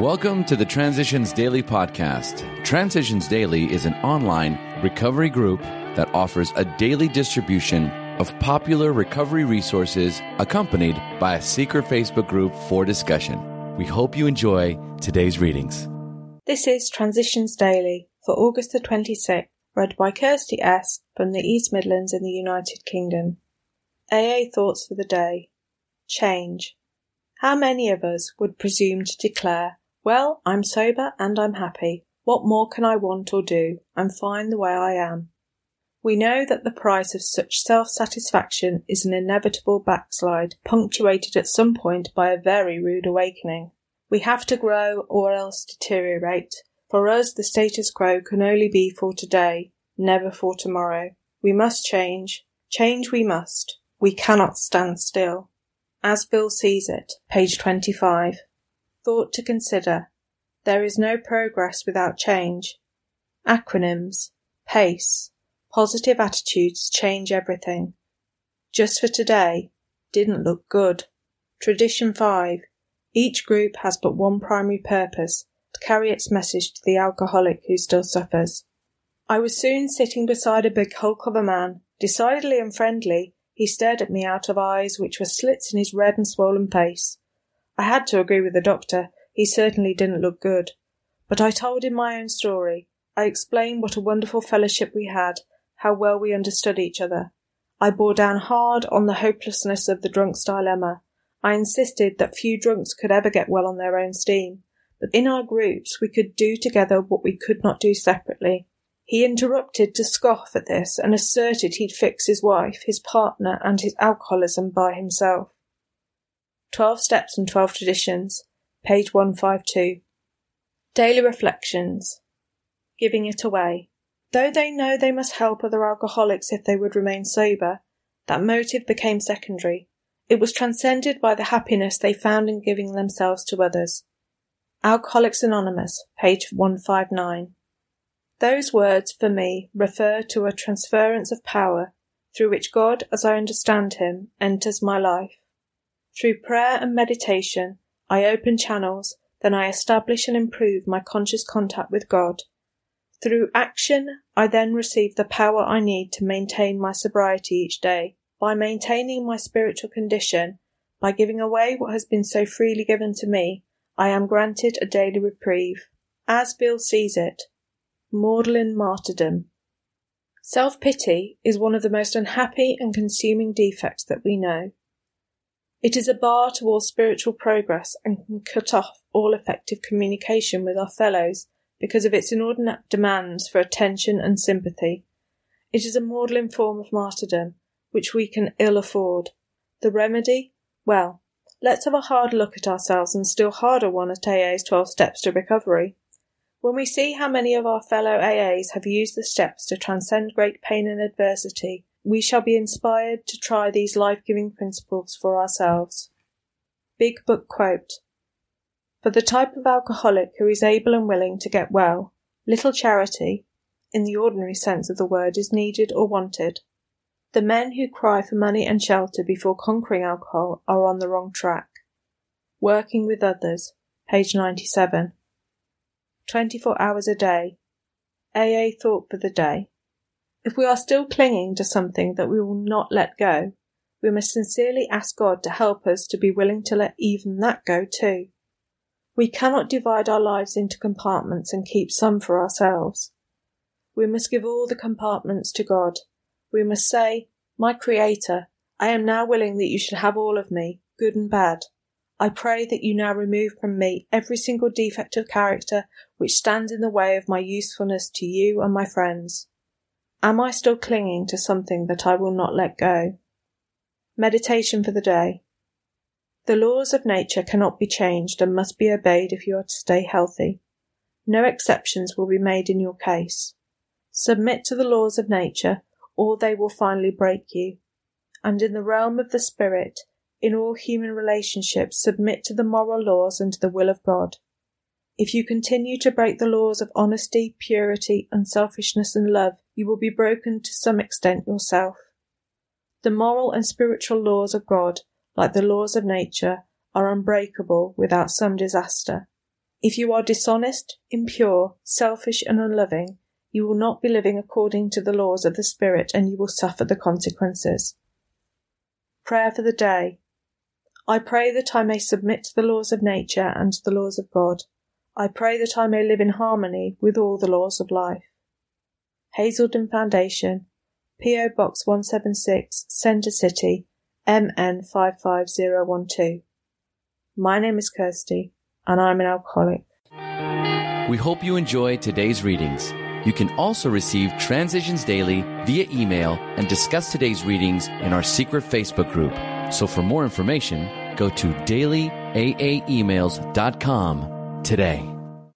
Welcome to the Transitions Daily podcast. Transitions Daily is an online recovery group that offers a daily distribution of popular recovery resources accompanied by a secret Facebook group for discussion. We hope you enjoy today's readings. This is Transitions Daily for August the 26th, read by Kirsty S. from the East Midlands in the United Kingdom. AA Thoughts for the Day Change. How many of us would presume to declare, Well, I'm sober and I'm happy. What more can I want or do? I'm fine the way I am. We know that the price of such self satisfaction is an inevitable backslide, punctuated at some point by a very rude awakening. We have to grow or else deteriorate. For us, the status quo can only be for today, never for tomorrow. We must change. Change we must. We cannot stand still. As Bill sees it, page 25. Thought to consider. There is no progress without change. Acronyms. PACE. Positive attitudes change everything. Just for today. Didn't look good. Tradition 5. Each group has but one primary purpose to carry its message to the alcoholic who still suffers. I was soon sitting beside a big hulk of a man, decidedly unfriendly, he stared at me out of eyes which were slits in his red and swollen face. I had to agree with the doctor. He certainly didn't look good. But I told him my own story. I explained what a wonderful fellowship we had, how well we understood each other. I bore down hard on the hopelessness of the drunk's dilemma. I insisted that few drunks could ever get well on their own steam, but in our groups we could do together what we could not do separately. He interrupted to scoff at this and asserted he'd fix his wife, his partner, and his alcoholism by himself. Twelve Steps and Twelve Traditions, page 152. Daily Reflections. Giving it away. Though they know they must help other alcoholics if they would remain sober, that motive became secondary. It was transcended by the happiness they found in giving themselves to others. Alcoholics Anonymous, page 159. Those words, for me, refer to a transference of power through which God, as I understand Him, enters my life. Through prayer and meditation, I open channels, then I establish and improve my conscious contact with God. Through action, I then receive the power I need to maintain my sobriety each day. By maintaining my spiritual condition, by giving away what has been so freely given to me, I am granted a daily reprieve. As Bill sees it, Maudlin martyrdom. Self pity is one of the most unhappy and consuming defects that we know. It is a bar to all spiritual progress and can cut off all effective communication with our fellows because of its inordinate demands for attention and sympathy. It is a maudlin form of martyrdom which we can ill afford. The remedy? Well, let's have a hard look at ourselves and still harder one at AA's 12 steps to recovery. When we see how many of our fellow AAs have used the steps to transcend great pain and adversity, we shall be inspired to try these life giving principles for ourselves. Big Book Quote For the type of alcoholic who is able and willing to get well, little charity, in the ordinary sense of the word, is needed or wanted. The men who cry for money and shelter before conquering alcohol are on the wrong track. Working with others, page 97. 24 hours a day. AA thought for the day. If we are still clinging to something that we will not let go, we must sincerely ask God to help us to be willing to let even that go too. We cannot divide our lives into compartments and keep some for ourselves. We must give all the compartments to God. We must say, My Creator, I am now willing that you should have all of me, good and bad. I pray that you now remove from me every single defect of character which stands in the way of my usefulness to you and my friends. Am I still clinging to something that I will not let go? Meditation for the day. The laws of nature cannot be changed and must be obeyed if you are to stay healthy. No exceptions will be made in your case. Submit to the laws of nature, or they will finally break you. And in the realm of the spirit, in all human relationships submit to the moral laws and to the will of God. If you continue to break the laws of honesty, purity, unselfishness, and love, you will be broken to some extent yourself. The moral and spiritual laws of God, like the laws of nature, are unbreakable without some disaster. If you are dishonest, impure, selfish, and unloving, you will not be living according to the laws of the Spirit and you will suffer the consequences. Prayer for the day. I pray that I may submit to the laws of nature and to the laws of God. I pray that I may live in harmony with all the laws of life. Hazelden Foundation, P.O. Box 176, Center City, MN 55012. My name is Kirsty, and I'm an alcoholic. We hope you enjoyed today's readings. You can also receive Transitions Daily via email and discuss today's readings in our secret Facebook group. So for more information, go to dailyaaemails.com today.